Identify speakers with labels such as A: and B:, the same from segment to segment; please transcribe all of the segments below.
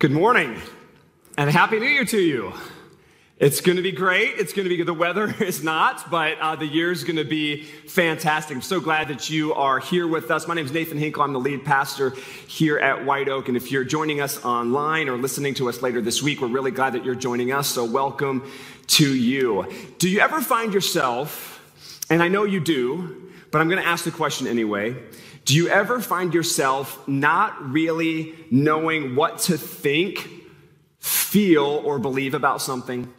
A: Good morning and Happy New Year to you. It's going to be great. It's going to be good. The weather is not, but uh, the year is going to be fantastic. I'm so glad that you are here with us. My name is Nathan Hinkle. I'm the lead pastor here at White Oak. And if you're joining us online or listening to us later this week, we're really glad that you're joining us. So welcome to you. Do you ever find yourself, and I know you do, but I'm going to ask the question anyway. Do you ever find yourself not really knowing what to think, feel, or believe about something?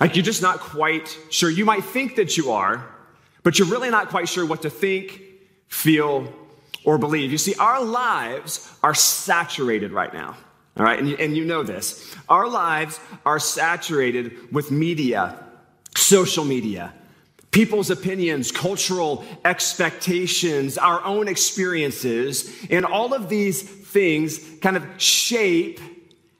A: Like you're just not quite sure. You might think that you are, but you're really not quite sure what to think, feel, or believe. You see, our lives are saturated right now. All right, and you, and you know this. Our lives are saturated with media, social media, people's opinions, cultural expectations, our own experiences, and all of these things kind of shape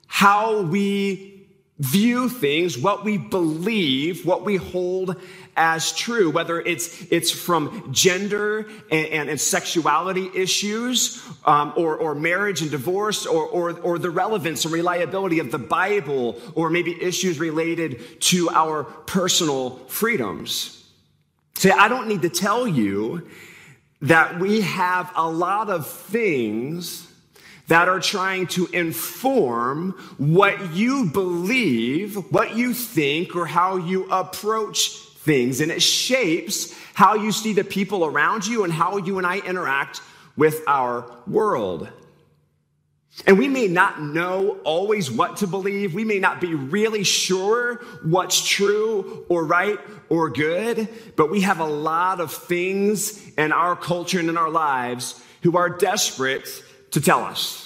A: how we view things, what we believe, what we hold as true, whether it's, it's from gender and, and, and sexuality issues, um, or, or marriage and divorce, or, or, or the relevance and reliability of the Bible, or maybe issues related to our personal freedoms. See, I don't need to tell you that we have a lot of things that are trying to inform what you believe, what you think, or how you approach things. And it shapes how you see the people around you and how you and I interact with our world. And we may not know always what to believe. We may not be really sure what's true or right or good, but we have a lot of things in our culture and in our lives who are desperate to tell us.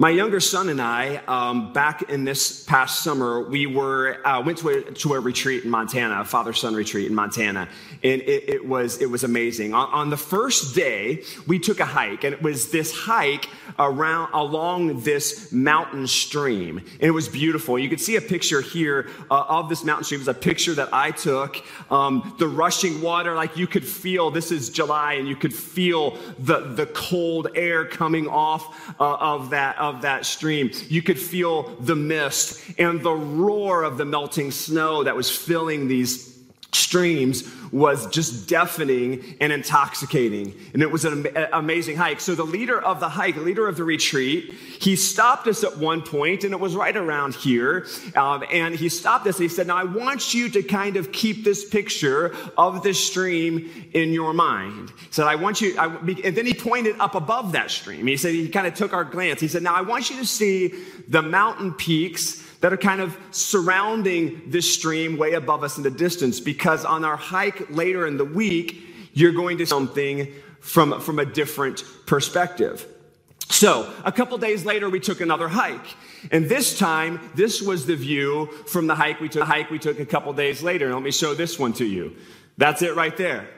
A: My younger son and I, um, back in this past summer, we were uh, went to a, to a retreat in Montana, a father-son retreat in Montana, and it, it was it was amazing. On, on, the first day, we took a hike, and it was this hike around along this mountain stream, and it was beautiful. You could see a picture here uh, of this mountain stream. It was a picture that I took. Um, the rushing water, like you could feel. This is July, and you could feel the the cold air coming off uh, of that of that stream. You could feel the mist and the roar of the melting snow that was filling these streams was just deafening and intoxicating. And it was an amazing hike. So the leader of the hike, leader of the retreat, he stopped us at one point, and it was right around here. Um, and he stopped us and he said, Now I want you to kind of keep this picture of the stream in your mind. He said, I want you, I, and then he pointed up above that stream. He said, he kind of took our glance. He said, Now I want you to see the mountain peaks that are kind of surrounding this stream way above us in the distance because on our hike later in the week, you're going to something from, from a different perspective. So, a couple days later, we took another hike. And this time, this was the view from the hike we took, the hike we took a couple days later. And let me show this one to you. That's it right there.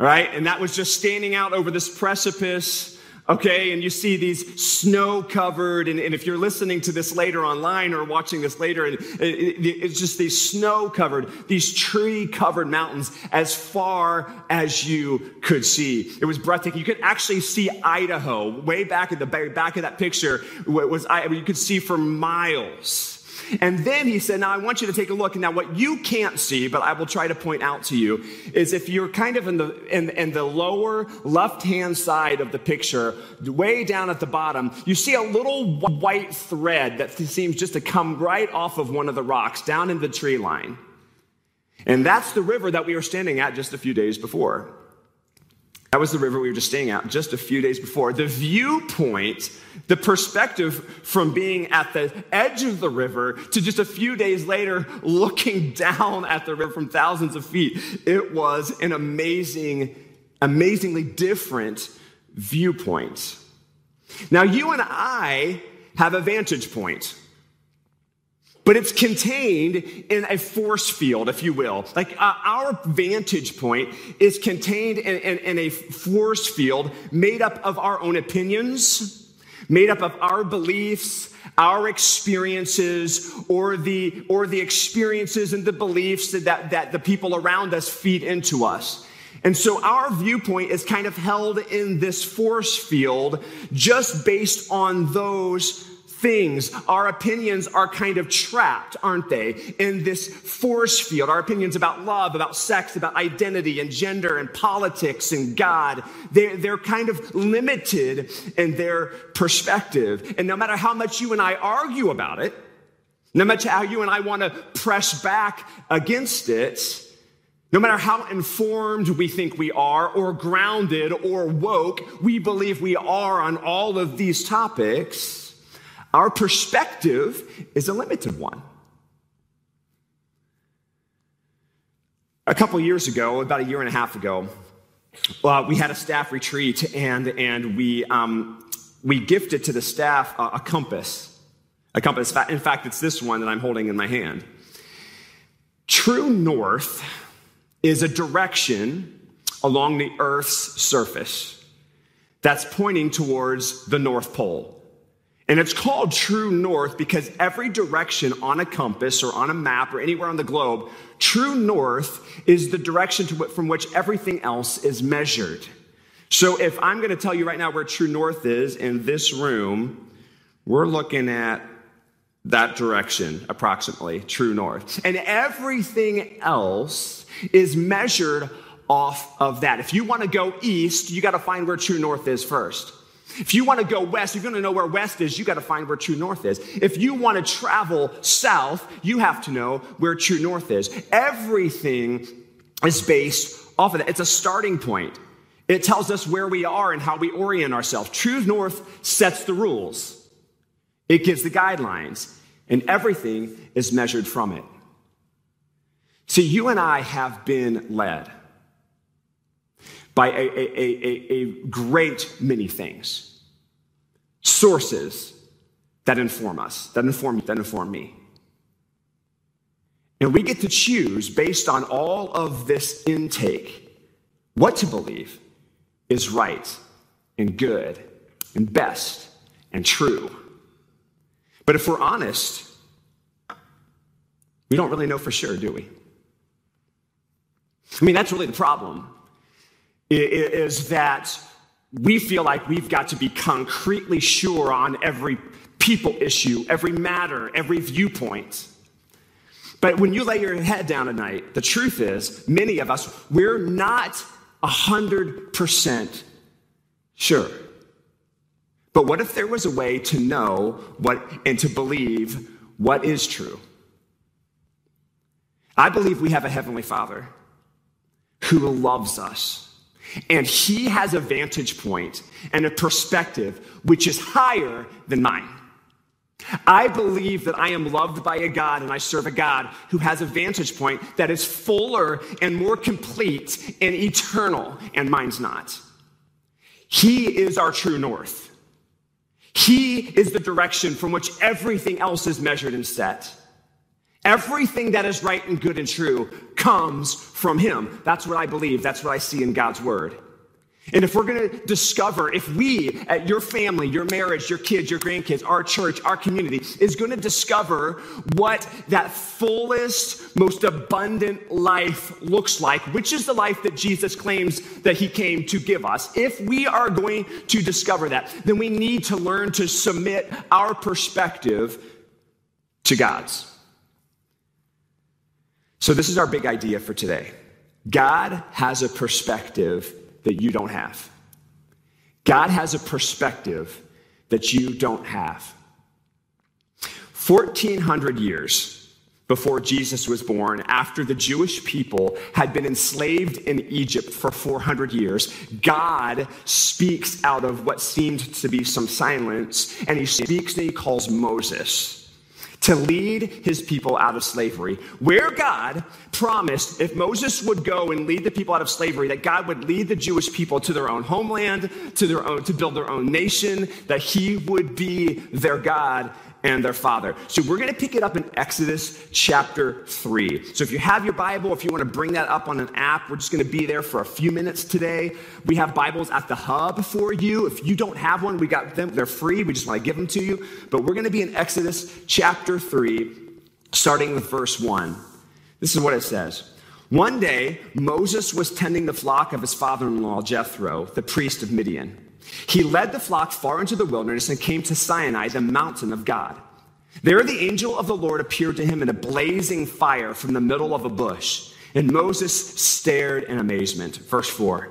A: All right? And that was just standing out over this precipice Okay, and you see these snow covered, and, and, if you're listening to this later online or watching this later, uh, it, it, it's just these snow covered, these tree covered mountains as far as you could see. It was breathtaking. You could actually see Idaho way back at the back of that picture. Was I you could see for miles. And then he said, Now I want you to take a look. Now, what you can't see, but I will try to point out to you, is if you're kind of in the, in, in the lower left hand side of the picture, way down at the bottom, you see a little white thread that seems just to come right off of one of the rocks down in the tree line. And that's the river that we were standing at just a few days before. That was the river we were just staying at just a few days before. The viewpoint, the perspective from being at the edge of the river to just a few days later looking down at the river from thousands of feet, it was an amazing, amazingly different viewpoint. Now, you and I have a vantage point but it's contained in a force field, if you will. Like uh, our vantage point is contained in, in, in a force field made up of our own opinions, made up of our beliefs, our experiences, or the, or the experiences and the beliefs that, that the people around us feed into us. And so our viewpoint is kind of held in this force field just based on those things. Our opinions are kind of trapped, aren't they, in this force field. Our opinions about love, about sex, about identity and gender and politics and God, they're, they're kind of limited in their perspective. And no matter how much you and I argue about it, no matter how you and I want to press back against it, no matter how informed we think we are, or grounded, or woke, we believe we are on all of these topics, our perspective is a limited one. A couple years ago, about a year and a half ago, uh, we had a staff retreat and, and we, um, we gifted to the staff a, a compass. A compass. In fact, it's this one that I'm holding in my hand. True north is a direction along the Earth's surface that's pointing towards the North Pole. And it's called true north because every direction on a compass or on a map or anywhere on the globe, true north is the direction from which everything else is measured. So if I'm going to tell you right now where true north is in this room, we're looking at that direction approximately, true north. And everything else is measured off of that. If you want to go east, you got to find where true north is first. If you want to go west, you're going to know where west is, you got to find where true north is. If you want to travel south, you have to know where true north is. Everything is based off of that. It's a starting point. It tells us where we are and how we orient ourselves. True north sets the rules. It gives the guidelines, and everything is measured from it. See, you and I have been led by a, a, a, a, great many things, sources that inform us, that inform, that inform me. And we get to choose based on all of this intake what to believe is right and good and best and true. But if we're honest, we don't really know for sure, do we? I mean, that's really the problem, is that we feel like we've got to be concretely sure on every people issue, every matter, every viewpoint. But when you lay your head down at night, the truth is, many of us, we're not 100% sure. But what if there was a way to know what and to believe what is true? I believe we have a Heavenly Father who loves us. And he has a vantage point and a perspective which is higher than mine. I believe that I am loved by a God and I serve a God who has a vantage point that is fuller and more complete and eternal, and mine's not. He is our true north. He is the direction from which everything else is measured and set. Everything that is right and good and true comes from Him. That's what I believe. That's what I see in God's Word. And if we're going to discover, if we, at your family, your marriage, your kids, your grandkids, our church, our community, is going to discover what that fullest, most abundant life looks like, which is the life that Jesus claims that he came to give us, if we are going to discover that, then we need to learn to submit our perspective to God's. So, this is our big idea for today. God has a perspective that you don't have. God has a perspective that you don't have. 1400 years before Jesus was born, after the Jewish people had been enslaved in Egypt for 400 years, God speaks out of what seemed to be some silence, and he speaks and he calls Moses to lead his people out of slavery, where God promised if Moses would go and lead the people out of slavery, that God would lead the Jewish people to their own homeland, to their own, to build their own nation, that he would be their God and their father. So we're going to pick it up in Exodus chapter 3. So if you have your Bible, if you want to bring that up on an app, we're just going to be there for a few minutes today. We have Bibles at the hub for you. If you don't have one, we got them. They're free. We just want to give them to you. But we're going to be in Exodus chapter 3, starting with verse 1. This is what it says. One day, Moses was tending the flock of his father in law, Jethro, the priest of Midian. He led the flock far into the wilderness and came to Sinai, the mountain of God. There, the angel of the Lord appeared to him in a blazing fire from the middle of a bush, and Moses stared in amazement. Verse 4.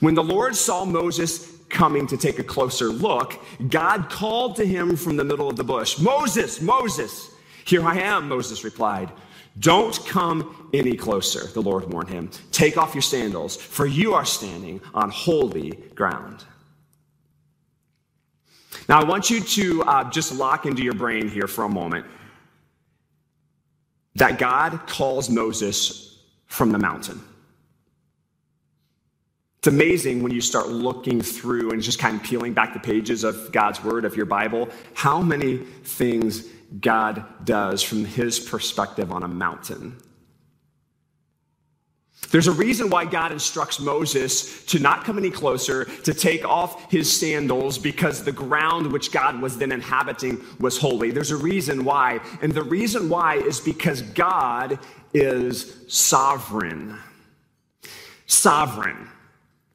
A: When the Lord saw Moses coming to take a closer look, God called to him from the middle of the bush Moses, Moses! Here I am, Moses replied. Don't come any closer, the Lord warned him. Take off your sandals, for you are standing on holy ground. Now, I want you to uh, just lock into your brain here for a moment that God calls Moses from the mountain. It's amazing when you start looking through and just kind of peeling back the pages of God's word, of your Bible, how many things God does from his perspective on a mountain. There's a reason why God instructs Moses to not come any closer, to take off his sandals, because the ground which God was then inhabiting was holy. There's a reason why. And the reason why is because God is sovereign. Sovereign.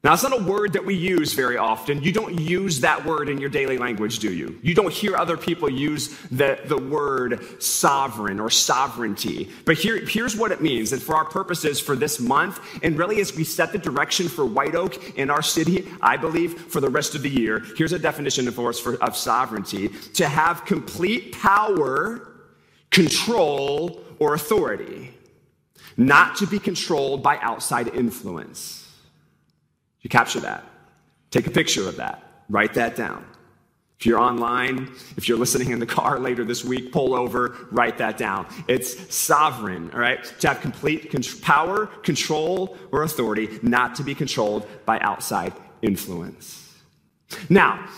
A: Now, it's not a word that we use very often. You don't use that word in your daily language, do you? You don't hear other people use the, the word sovereign or sovereignty. But here, here's what it means. And for our purposes for this month, and really as we set the direction for White Oak in our city, I believe for the rest of the year, here's a definition for us for, of sovereignty to have complete power, control, or authority, not to be controlled by outside influence. You capture that. Take a picture of that. Write that down. If you're online, if you're listening in the car later this week, pull over, write that down. It's sovereign, all right? To have complete power, control, or authority, not to be controlled by outside influence. Now,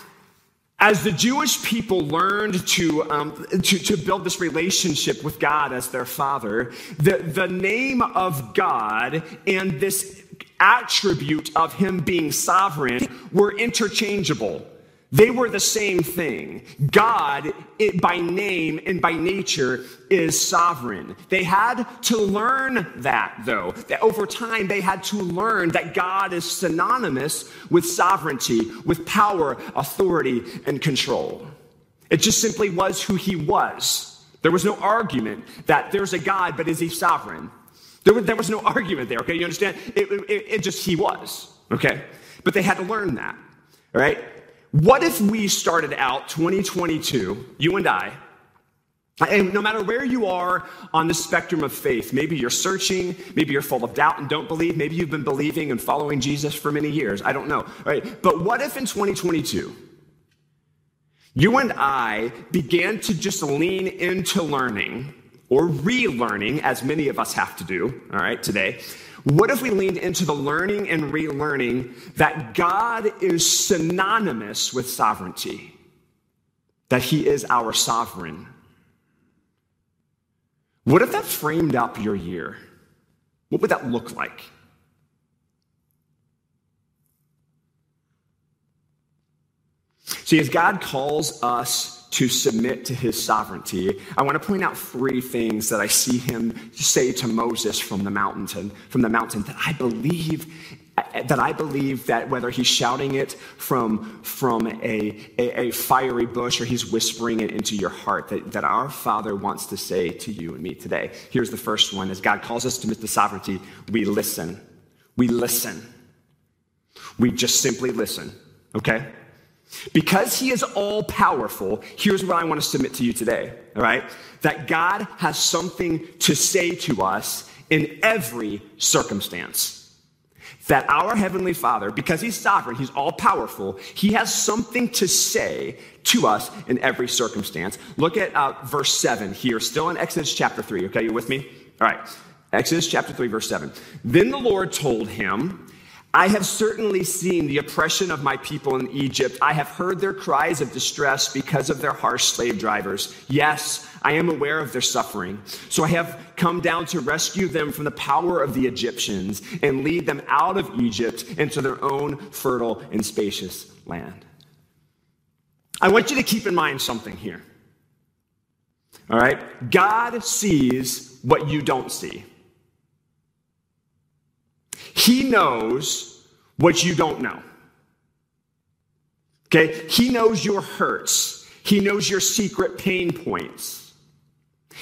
A: as the Jewish people learned to, um, to, to, build this relationship with God as their father, the, the name of God and this attribute of him being sovereign were interchangeable. They were the same thing. God, it, by name and by nature, is sovereign. They had to learn that, though. That over time, they had to learn that God is synonymous with sovereignty, with power, authority, and control. It just simply was who he was. There was no argument that there's a God, but is he sovereign? There was, there was no argument there, okay? You understand? It, it, it just, he was, okay? But they had to learn that, all right? What if we started out 2022, you and I, and no matter where you are on the spectrum of faith, maybe you're searching, maybe you're full of doubt and don't believe, maybe you've been believing and following Jesus for many years. I don't know. Right? But what if in 2022, you and I began to just lean into learning or relearning, as many of us have to do, all right, today. What if we leaned into the learning and relearning that God is synonymous with sovereignty? That He is our sovereign? What if that framed up your year? What would that look like? See, as God calls us to submit to his sovereignty, I want to point out three things that I see him say to Moses from the mountain, from the mountain that I believe that I believe that whether he's shouting it from, from a, a, a, fiery bush or he's whispering it into your heart, that, that our Father wants to say to you and me today. Here's the first one as God calls us to to sovereignty, we listen. We listen. We just simply listen, okay? Because he is all powerful, here's what I want to submit to you today, all right? That God has something to say to us in every circumstance. That our Heavenly Father, because He's sovereign, He's all powerful, He has something to say to us in every circumstance. Look at uh, verse 7 here, still in Exodus chapter 3. Okay, you with me? All right. Exodus chapter 3, verse 7. Then the Lord told him, I have certainly seen the oppression of my people in Egypt. I have heard their cries of distress because of their harsh slave drivers. Yes, I am aware of their suffering. So I have come down to rescue them from the power of the Egyptians and lead them out of Egypt into their own fertile and spacious land. I want you to keep in mind something here. All right? God sees what you don't see. He knows what you don't know. Okay? He knows your hurts. He knows your secret pain points.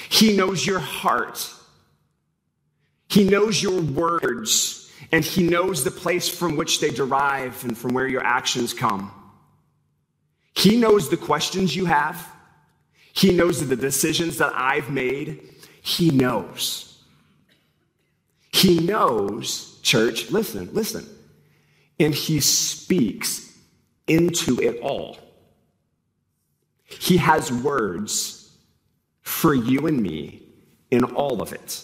A: He knows your heart. He knows your words. And He knows the place from which they derive and from where your actions come. He knows the questions you have. He knows the decisions that I've made. He knows. He knows, church, listen, listen. And He speaks into it all. He has words for you and me in all of it.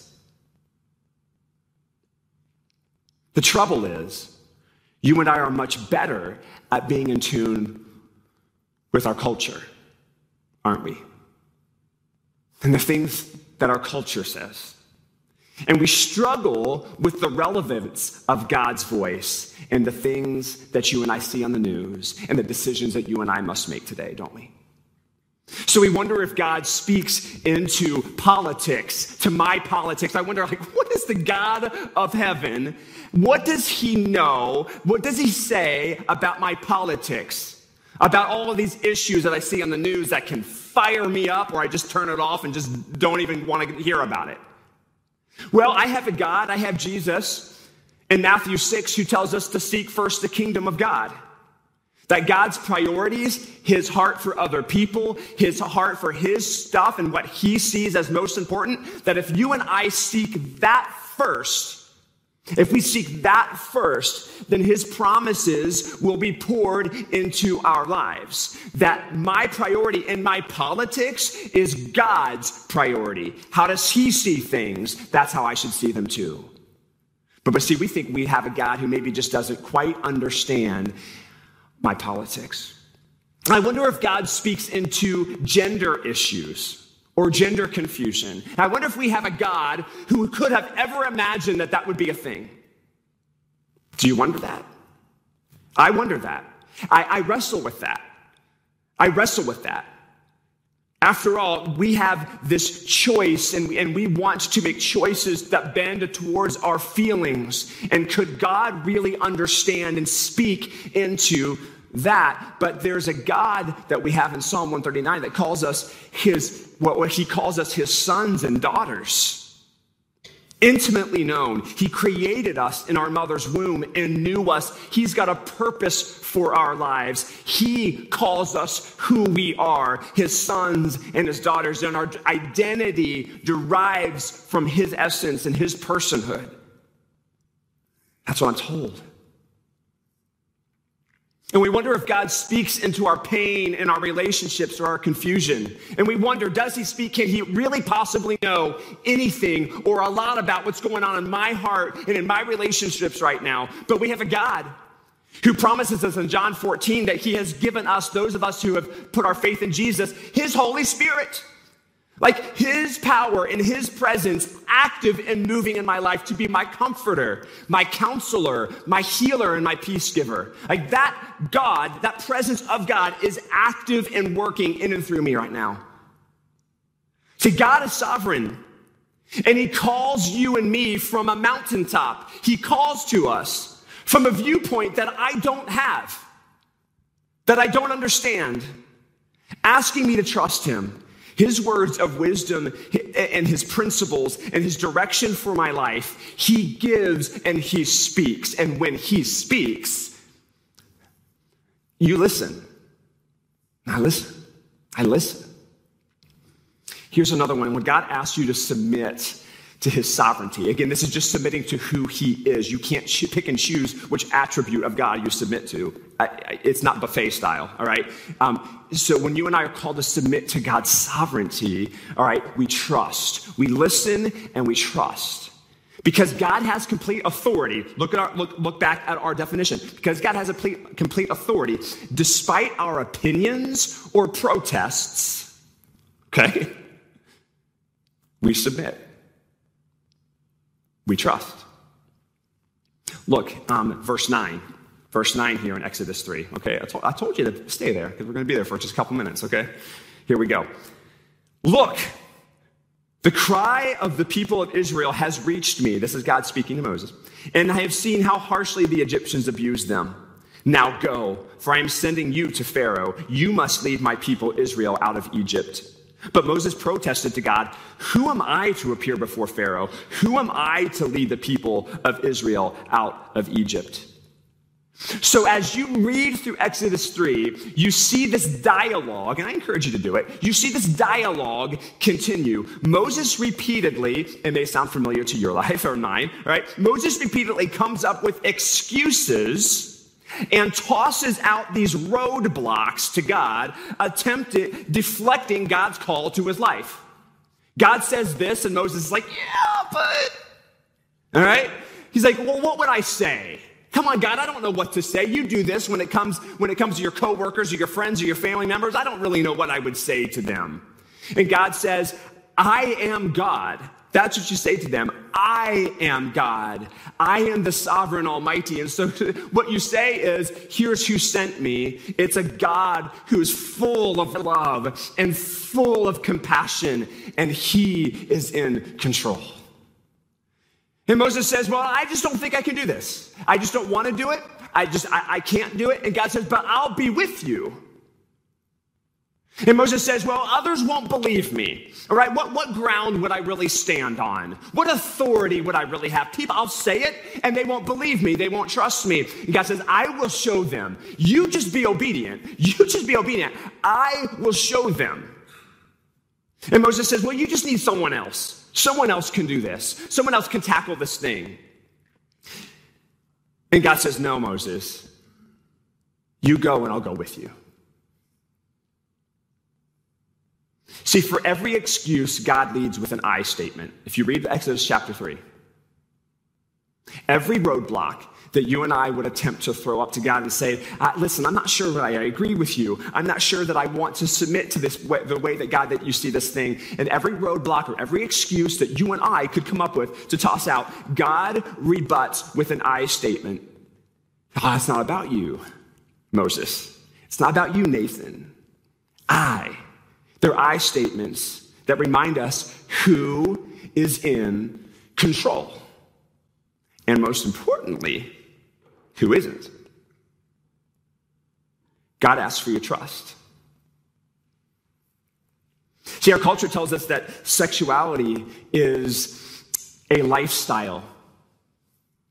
A: The trouble is, you and I are much better at being in tune with our culture, aren't we? And the things that our culture says. And we struggle with the relevance of God's voice and the things that you and I see on the news and the decisions that you and I must make today, don't we? So we wonder if God speaks into politics, to my politics. I wonder, like, what is the God of heaven? What does he know? What does he say about my politics? About all of these issues that I see on the news that can fire me up, or I just turn it off and just don't even want to hear about it? Well, I have a God, I have Jesus in Matthew 6 who tells us to seek first the kingdom of God. That God's priorities, his heart for other people, his heart for his stuff and what he sees as most important, that if you and I seek that first, if we seek that first, then his promises will be poured into our lives. That my priority in my politics is God's priority. How does he see things? That's how I should see them too. But, but see, we think we have a God who maybe just doesn't quite understand my politics. I wonder if God speaks into gender issues or gender confusion. I wonder if we have a God who could have ever imagined that that would be a thing. Do you wonder that? I wonder that. I, I wrestle with that. I wrestle with that. After all, we have this choice and and we want to make choices that bend towards our feelings. And could God really understand and speak into that, but there's a God that we have in Psalm 139 that calls us his, what he calls us his sons and daughters. Intimately known. He created us in our mother's womb and knew us. He's got a purpose for our lives. He calls us who we are, his sons and his daughters, and our identity derives from his essence and his personhood. That's what I'm told. And we wonder if God speaks into our pain and our relationships or our confusion. And we wonder, does he speak? Can he really possibly know anything or a lot about what's going on in my heart and in my relationships right now? But we have a God who promises us in John 14 that he has given us, those of us who have put our faith in Jesus, his Holy Spirit. Like his power and his presence active and moving in my life to be my comforter, my counselor, my healer, and my peace giver. Like that God, that presence of God is active and working in and through me right now. See, God is sovereign. And he calls you and me from a mountaintop. He calls to us from a viewpoint that I don't have, that I don't understand, asking me to trust him his words of wisdom and his principles and his direction for my life, he gives and he speaks. And when he speaks, you listen. I listen. I listen. Here's another one. When God asks you to submit to his sovereignty. Again, this is just submitting to who he is. You can't pick and choose which attribute of God you submit to. It's not buffet style, all right? Um, so when you and I are called to submit to God's sovereignty, all right, we trust. We listen and we trust. Because God has complete authority. Look at our look, look back at our definition. Because God has a complete, complete authority, despite our opinions or protests, okay? We submit we trust. Look, um, verse 9. Verse 9 here in Exodus 3. Okay, I, I told you to stay there because we're going to be there for just a couple minutes, okay? Here we go. Look, The cry of the people of Israel has reached me. This is God speaking to Moses. And I have seen how harshly the Egyptians abused them. Now go, for I am sending you to Pharaoh. You must lead my people Israel out of Egypt. But Moses protested to God, Who am I to appear before Pharaoh? Who am I to lead the people of Israel out of Egypt? So, as you read through Exodus 3, you see this dialogue, and I encourage you to do it. You see this dialogue continue. Moses repeatedly, it may sound familiar to your life or mine, right? Moses repeatedly comes up with excuses and tosses out these roadblocks to God, attempting deflecting God's call to his life. God says this, and Moses is like, Yeah, but. All right? He's like, Well, what would I say? Come on, God, I don't know what to say. You do this when it comes when it comes to your coworkers or your friends or your family members. I don't really know what I would say to them. And God says, I am God. That's what you say to them. I am God. I am the sovereign Almighty. And so what you say is, here's who sent me. It's a God who is full of love and full of compassion, and he is in control. And Moses says, Well, I just don't think I can do this. I just don't want to do it. I just, I, I can't do it. And God says, But I'll be with you. And Moses says, Well, others won't believe me. All right, what, what ground would I really stand on? What authority would I really have? People, I'll say it and they won't believe me. They won't trust me. And God says, I will show them. You just be obedient. You just be obedient. I will show them. And Moses says, Well, you just need someone else. Someone else can do this. Someone else can tackle this thing. And God says, No, Moses. You go and I'll go with you. See, for every excuse, God leads with an I statement. If you read Exodus chapter 3, every roadblock that you and I would attempt to throw up to God and say, uh, listen, I'm not sure that I agree with you. I'm not sure that I want to submit to this way, the way that God that you see this thing. And every roadblock or every excuse that you and I could come up with to toss out, God rebuts with an I statement. Oh, it's not about you, Moses. It's not about you, Nathan. I they're I statements that remind us who is in control. And most importantly, who isn't. God asks for your trust. See, our culture tells us that sexuality is a lifestyle.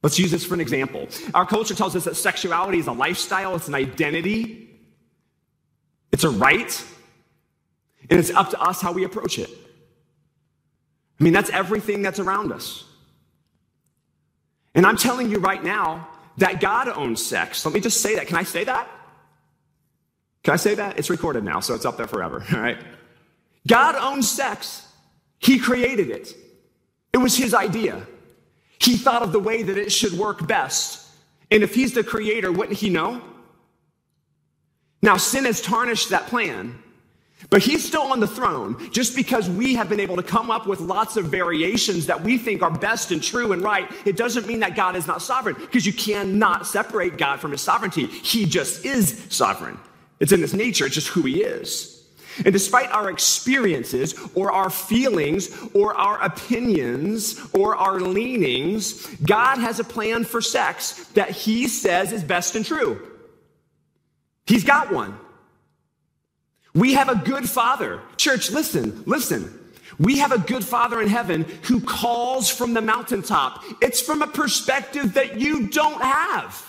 A: Let's use this for an example. Our culture tells us that sexuality is a lifestyle, it's an identity, it's a right, and it's up to us how we approach it. I mean, that's everything that's around us. And I'm telling you right now that God owns sex. Let me just say that. Can I say that? Can I say that? It's recorded now, so it's up there forever, all right? God owns sex. He created it. It was his idea. He thought of the way that it should work best. And if he's the creator, wouldn't he know? Now, sin has tarnished that plan. But he's still on the throne just because we have been able to come up with lots of variations that we think are best and true and right. It doesn't mean that God is not sovereign because you cannot separate God from his sovereignty. He just is sovereign. It's in his nature, it's just who he is. And despite our experiences or our feelings or our opinions or our leanings, God has a plan for sex that he says is best and true. He's got one. We have a good father. Church, listen, listen. We have a good father in heaven who calls from the mountaintop. It's from a perspective that you don't have.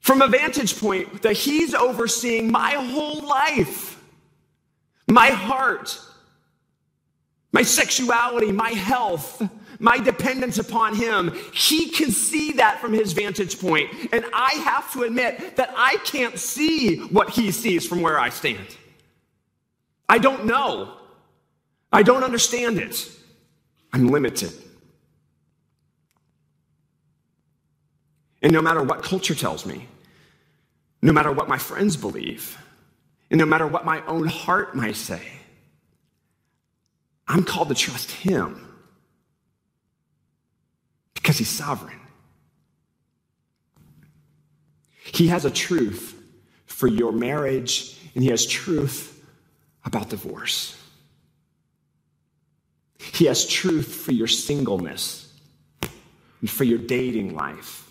A: From a vantage point that he's overseeing my whole life, my heart, my sexuality, my health, my dependence upon him. He can see that from his vantage point, and I have to admit that I can't see what he sees from where I stand. I don't know. I don't understand it. I'm limited. And no matter what culture tells me, no matter what my friends believe, and no matter what my own heart might say, I'm called to trust him because he's sovereign. He has a truth for your marriage, and he has truth about divorce. He has truth for your singleness and for your dating life.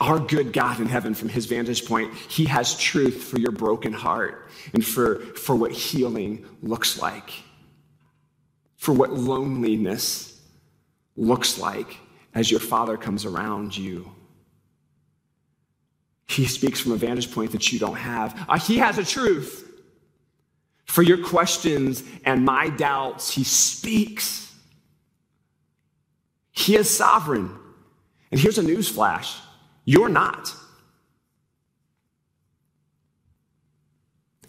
A: Our good God in heaven, from his vantage point, he has truth for your broken heart and for, for what healing looks like, for what loneliness looks like as your father comes around you. He speaks from a vantage point that you don't have. Uh, he has a truth. For your questions and my doubts, he speaks. He is sovereign. And here's a news flash you're not.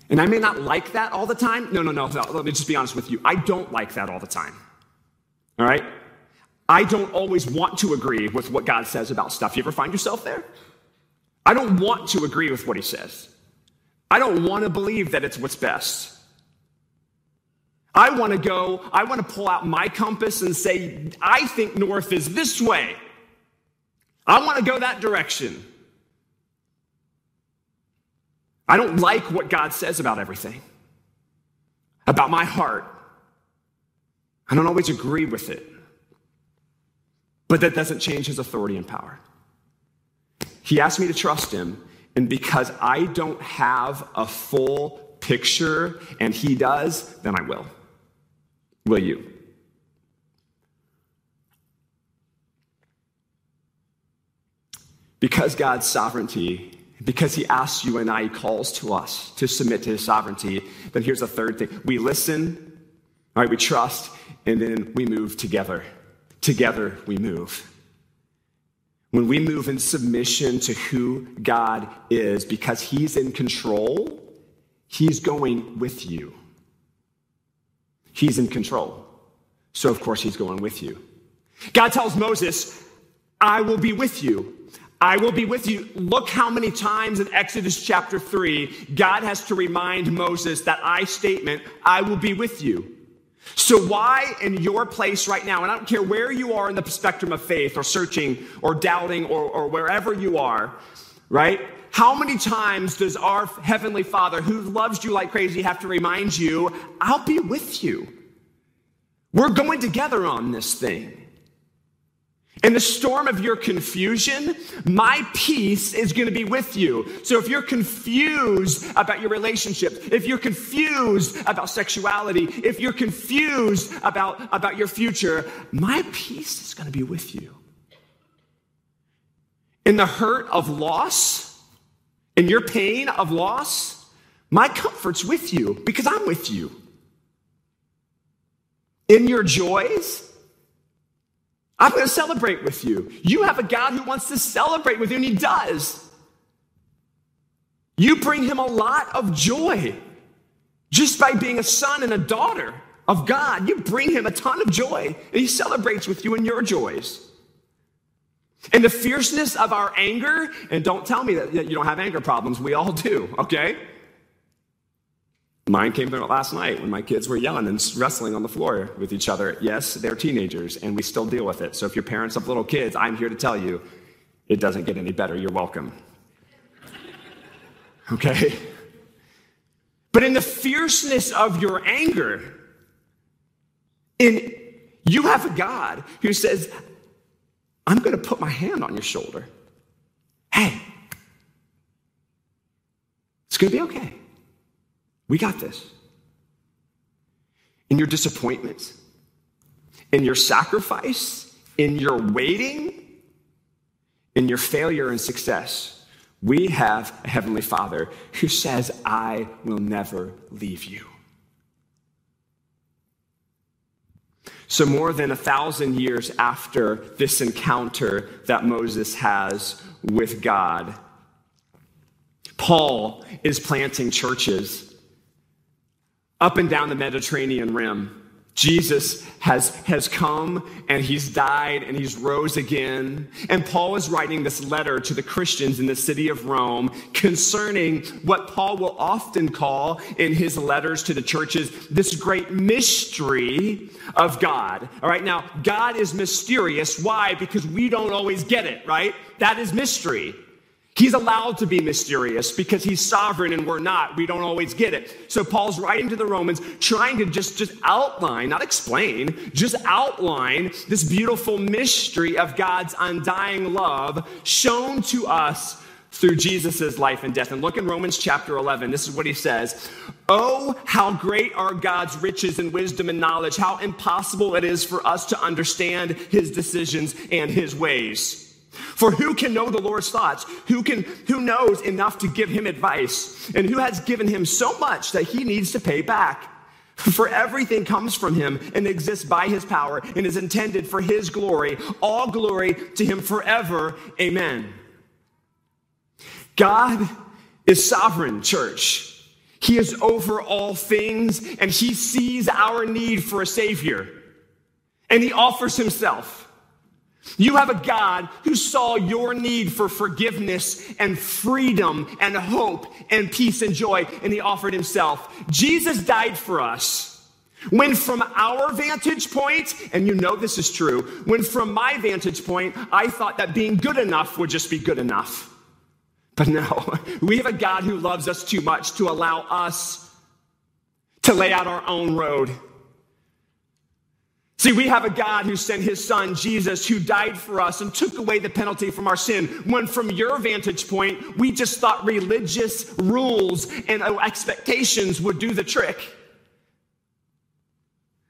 A: And I may not like that all the time. No, no, no, no. Let me just be honest with you. I don't like that all the time. All right? I don't always want to agree with what God says about stuff. You ever find yourself there? I don't want to agree with what he says. I don't want to believe that it's what's best. I want to go, I want to pull out my compass and say, I think north is this way. I want to go that direction. I don't like what God says about everything, about my heart. I don't always agree with it. But that doesn't change his authority and power. He asked me to trust him, and because I don't have a full picture and he does, then I will. Will you? Because God's sovereignty, because He asks you and I, He calls to us to submit to His sovereignty, then here's the third thing we listen, all right, we trust, and then we move together. Together we move. When we move in submission to who God is, because He's in control, He's going with you. He's in control. So, of course, He's going with you. God tells Moses, I will be with you. I will be with you. Look how many times in Exodus chapter 3, God has to remind Moses that I statement, I will be with you. So, why in your place right now, and I don't care where you are in the spectrum of faith or searching or doubting or, or wherever you are, right? How many times does our Heavenly Father, who loves you like crazy, have to remind you, I'll be with you? We're going together on this thing. In the storm of your confusion, my peace is going to be with you. So if you're confused about your relationships, if you're confused about sexuality, if you're confused about, about your future, my peace is going to be with you. In the hurt of loss, in your pain of loss, my comfort's with you because I'm with you. In your joys, I'm going to celebrate with you. You have a God who wants to celebrate with you, and He does. You bring Him a lot of joy just by being a son and a daughter of God. You bring Him a ton of joy, and He celebrates with you in your joys. And the fierceness of our anger, and don't tell me that you don't have anger problems, we all do, okay? Mine came through last night when my kids were yelling and wrestling on the floor with each other. Yes, they're teenagers, and we still deal with it. So if you're parents of little kids, I'm here to tell you it doesn't get any better. You're welcome. Okay? But in the fierceness of your anger, in you have a God who says, I'm going to put my hand on your shoulder. Hey, it's going to be okay. We got this. In your disappointment, in your sacrifice, in your waiting, in your failure and success, we have a Heavenly Father who says, I will never leave you. So, more than a thousand years after this encounter that Moses has with God, Paul is planting churches up and down the Mediterranean rim. Jesus has, has come and he's died and he's rose again. And Paul is writing this letter to the Christians in the city of Rome concerning what Paul will often call in his letters to the churches this great mystery of God. All right, now, God is mysterious. Why? Because we don't always get it, right? That is mystery. He's allowed to be mysterious because he's sovereign and we're not. We don't always get it. So Paul's writing to the Romans, trying to just, just outline, not explain, just outline this beautiful mystery of God's undying love shown to us through Jesus' life and death. And look in Romans chapter 11. This is what he says Oh, how great are God's riches and wisdom and knowledge, how impossible it is for us to understand his decisions and his ways. For who can know the Lord's thoughts? Who can who knows enough to give him advice? And who has given him so much that he needs to pay back? For everything comes from him and exists by his power and is intended for his glory. All glory to him forever. Amen. God is sovereign, church. He is over all things and he sees our need for a savior. And he offers himself. You have a God who saw your need for forgiveness and freedom and hope and peace and joy, and he offered himself. Jesus died for us. When from our vantage point, and you know this is true, when from my vantage point, I thought that being good enough would just be good enough. But no, we have a God who loves us too much to allow us to lay out our own road See, we have a God who sent his son, Jesus, who died for us and took away the penalty from our sin. When, from your vantage point, we just thought religious rules and expectations would do the trick.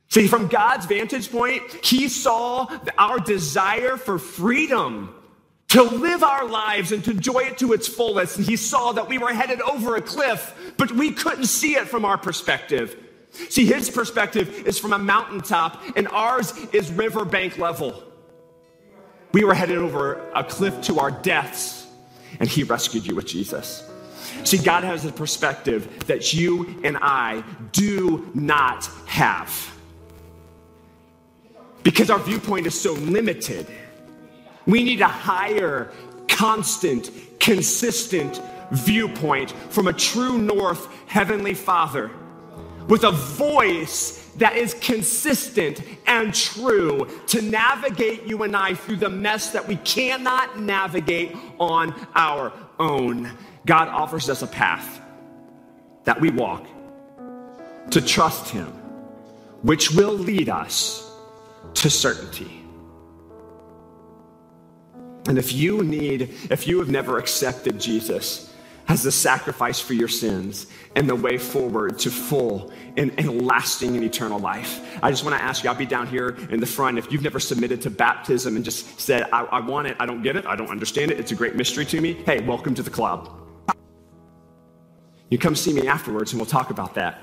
A: See, from God's vantage point, he saw our desire for freedom to live our lives and to enjoy it to its fullest. And he saw that we were headed over a cliff, but we couldn't see it from our perspective. See, his perspective is from a mountaintop, and ours is riverbank level. We were headed over a cliff to our deaths, and he rescued you with Jesus. See, God has a perspective that you and I do not have. Because our viewpoint is so limited. We need a higher, constant, consistent viewpoint from a true north heavenly Father with a voice that is consistent and true to navigate you and I through the mess that we cannot navigate on our own. God offers us a path that we walk to trust Him, which will lead us to certainty. And if you need, if you have never accepted Jesus, as the sacrifice for your sins and the way forward to full and, and, lasting and eternal life. I just want to ask you, I'll be down here in the front. If you've never submitted to baptism and just said, I, I want it, I don't get it, I don't understand it, it's a great mystery to me, hey, welcome to the club. You come see me afterwards and we'll talk about that.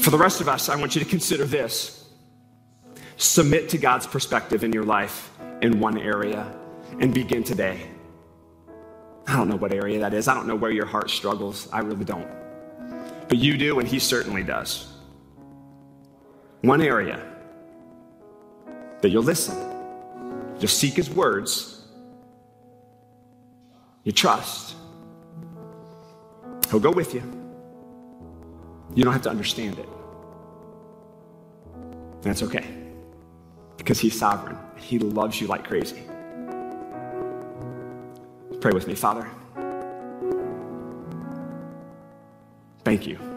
A: For the rest of us, I want you to consider this submit to God's perspective in your life in one area and begin today. I don't know what area that is. I don't know where your heart struggles. I really don't. But you do, and He certainly does. One area that you'll listen, you'll seek His words, you trust. He'll go with you. You don't have to understand it. That's okay because He's sovereign. He loves you like crazy. Pray with me, Father. Thank you